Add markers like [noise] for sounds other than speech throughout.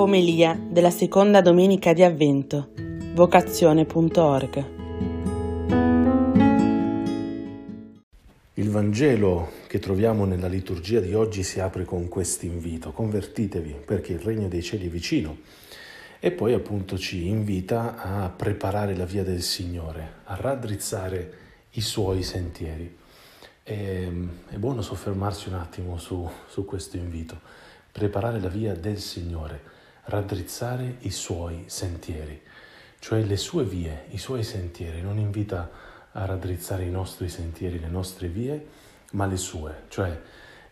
Omelia della seconda domenica di Avvento. Vocazione.org. Il Vangelo che troviamo nella liturgia di oggi si apre con questo invito: convertitevi perché il regno dei cieli è vicino. E poi appunto ci invita a preparare la via del Signore, a raddrizzare i suoi sentieri. E, è buono soffermarsi un attimo su, su questo invito, preparare la via del Signore, raddrizzare i suoi sentieri, cioè le sue vie, i suoi sentieri. Non invita a raddrizzare i nostri sentieri, le nostre vie, ma le sue, cioè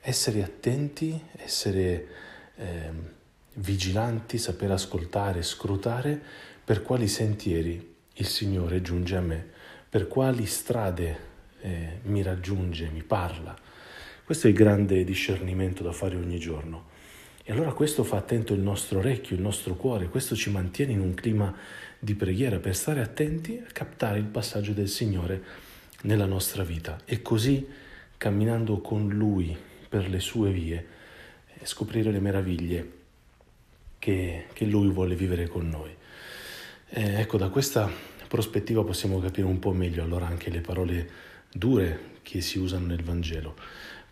essere attenti, essere... Eh, vigilanti, saper ascoltare, scrutare per quali sentieri il Signore giunge a me, per quali strade eh, mi raggiunge, mi parla. Questo è il grande discernimento da fare ogni giorno. E allora questo fa attento il nostro orecchio, il nostro cuore, questo ci mantiene in un clima di preghiera per stare attenti a captare il passaggio del Signore nella nostra vita e così camminando con Lui per le sue vie scoprire le meraviglie che, che Lui vuole vivere con noi. Eh, ecco, da questa prospettiva possiamo capire un po' meglio allora anche le parole dure che si usano nel Vangelo.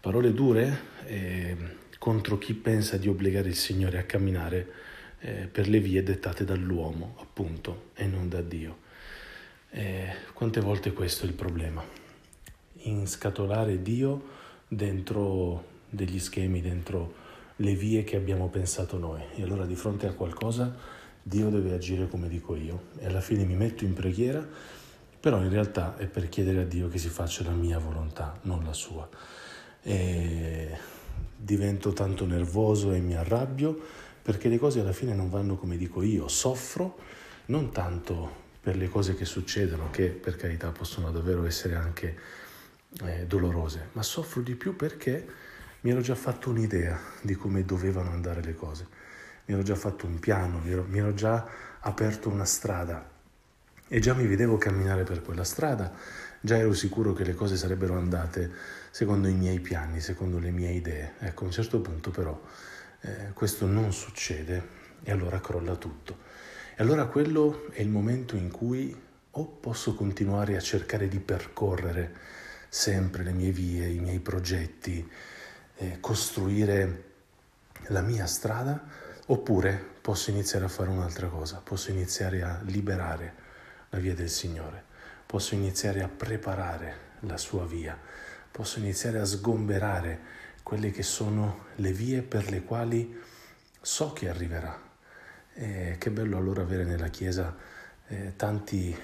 Parole dure eh, contro chi pensa di obbligare il Signore a camminare eh, per le vie dettate dall'uomo, appunto, e non da Dio. Eh, quante volte questo è il problema? Inscatolare Dio dentro degli schemi, dentro le vie che abbiamo pensato noi. E allora di fronte a qualcosa Dio deve agire come dico io. E alla fine mi metto in preghiera, però in realtà è per chiedere a Dio che si faccia la mia volontà, non la sua. E divento tanto nervoso e mi arrabbio perché le cose alla fine non vanno come dico io. Soffro non tanto per le cose che succedono, che per carità possono davvero essere anche eh, dolorose, ma soffro di più perché mi ero già fatto un'idea di come dovevano andare le cose, mi ero già fatto un piano, mi ero, mi ero già aperto una strada e già mi vedevo camminare per quella strada, già ero sicuro che le cose sarebbero andate secondo i miei piani, secondo le mie idee. Ecco, a un certo punto però eh, questo non succede e allora crolla tutto. E allora quello è il momento in cui o posso continuare a cercare di percorrere sempre le mie vie, i miei progetti, eh, costruire la mia strada oppure posso iniziare a fare un'altra cosa, posso iniziare a liberare la via del Signore, posso iniziare a preparare la sua via, posso iniziare a sgomberare quelle che sono le vie per le quali so che arriverà. E che bello allora avere nella Chiesa eh, tanti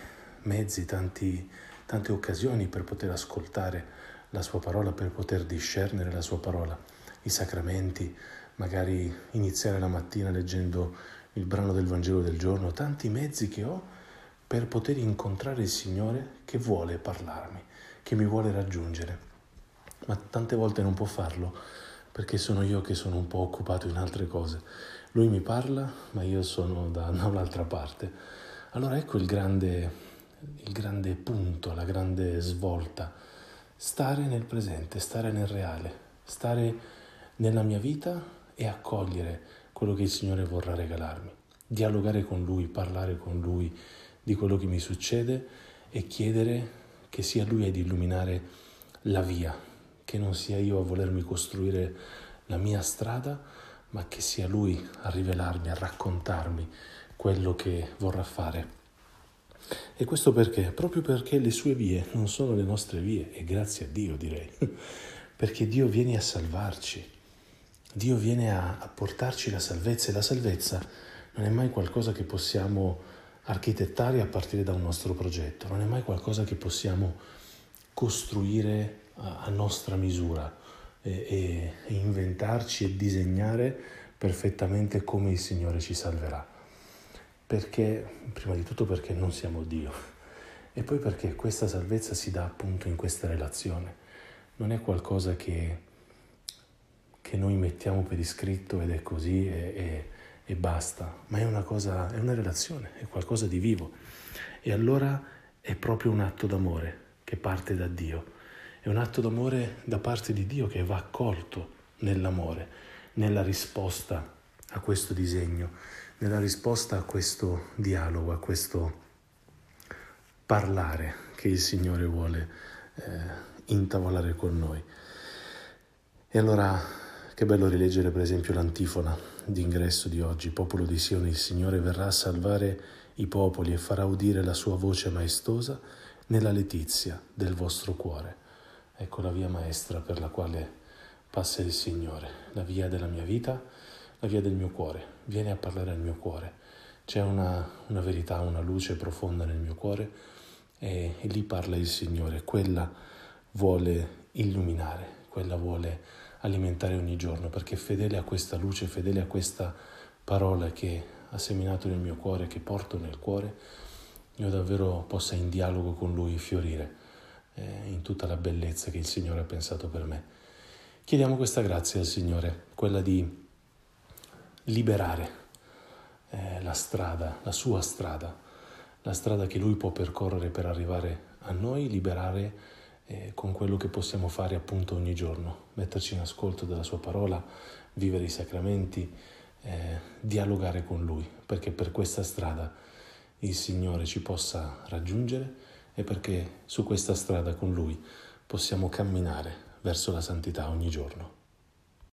mezzi, tanti, tante occasioni per poter ascoltare la sua parola, per poter discernere la sua parola, i sacramenti, magari iniziare la mattina leggendo il brano del Vangelo del giorno, tanti mezzi che ho per poter incontrare il Signore che vuole parlarmi, che mi vuole raggiungere. Ma tante volte non può farlo perché sono io che sono un po' occupato in altre cose. Lui mi parla, ma io sono da un'altra parte. Allora ecco il grande, il grande punto, la grande svolta stare nel presente, stare nel reale, stare nella mia vita e accogliere quello che il Signore vorrà regalarmi, dialogare con Lui, parlare con Lui di quello che mi succede e chiedere che sia Lui ad illuminare la via, che non sia io a volermi costruire la mia strada, ma che sia Lui a rivelarmi, a raccontarmi quello che vorrà fare. E questo perché? Proprio perché le sue vie non sono le nostre vie, e grazie a Dio direi, [laughs] perché Dio viene a salvarci, Dio viene a, a portarci la salvezza e la salvezza non è mai qualcosa che possiamo architettare a partire da un nostro progetto, non è mai qualcosa che possiamo costruire a, nostra misura e, e inventarci e disegnare perfettamente come il Signore ci salverà. Perché, prima di tutto perché non siamo Dio e poi perché questa salvezza si dà appunto in questa relazione, non è qualcosa che, che noi mettiamo per iscritto ed è così e, e, e basta, ma è una cosa, è una relazione, è qualcosa di vivo. E allora è proprio un atto d'amore che parte da Dio, è un atto d'amore da parte di Dio che va accolto nell'amore, nella risposta a questo disegno, nella risposta a questo dialogo, a questo parlare che il Signore vuole eh, intavolare con noi. E allora che bello rileggere per esempio l'antifona d'ingresso di oggi, popolo di Sione, il Signore verrà a salvare i popoli e farà udire la sua voce maestosa nella letizia del vostro cuore. Ecco la via maestra per la quale passa il Signore, la via della mia vita, la via del mio cuore. Viene a parlare al mio cuore. C'è una, una verità, una luce profonda nel mio cuore e, e lì parla il Signore. Quella vuole illuminare, quella vuole alimentare ogni giorno, perché fedele a questa luce, fedele a questa parola che ha seminato nel mio cuore, che porto nel cuore, io davvero possa in dialogo con Lui fiorire eh, in tutta la bellezza che il Signore ha pensato per me. Chiediamo questa grazia al Signore, quella di liberare eh, la strada, la sua strada, la strada che Lui può percorrere per arrivare a noi, liberare eh, con quello che possiamo fare appunto ogni giorno, metterci in ascolto della Sua parola, vivere i sacramenti, eh, dialogare con Lui, perché per questa strada il Signore ci possa raggiungere e perché su questa strada con Lui possiamo camminare verso la santità ogni giorno.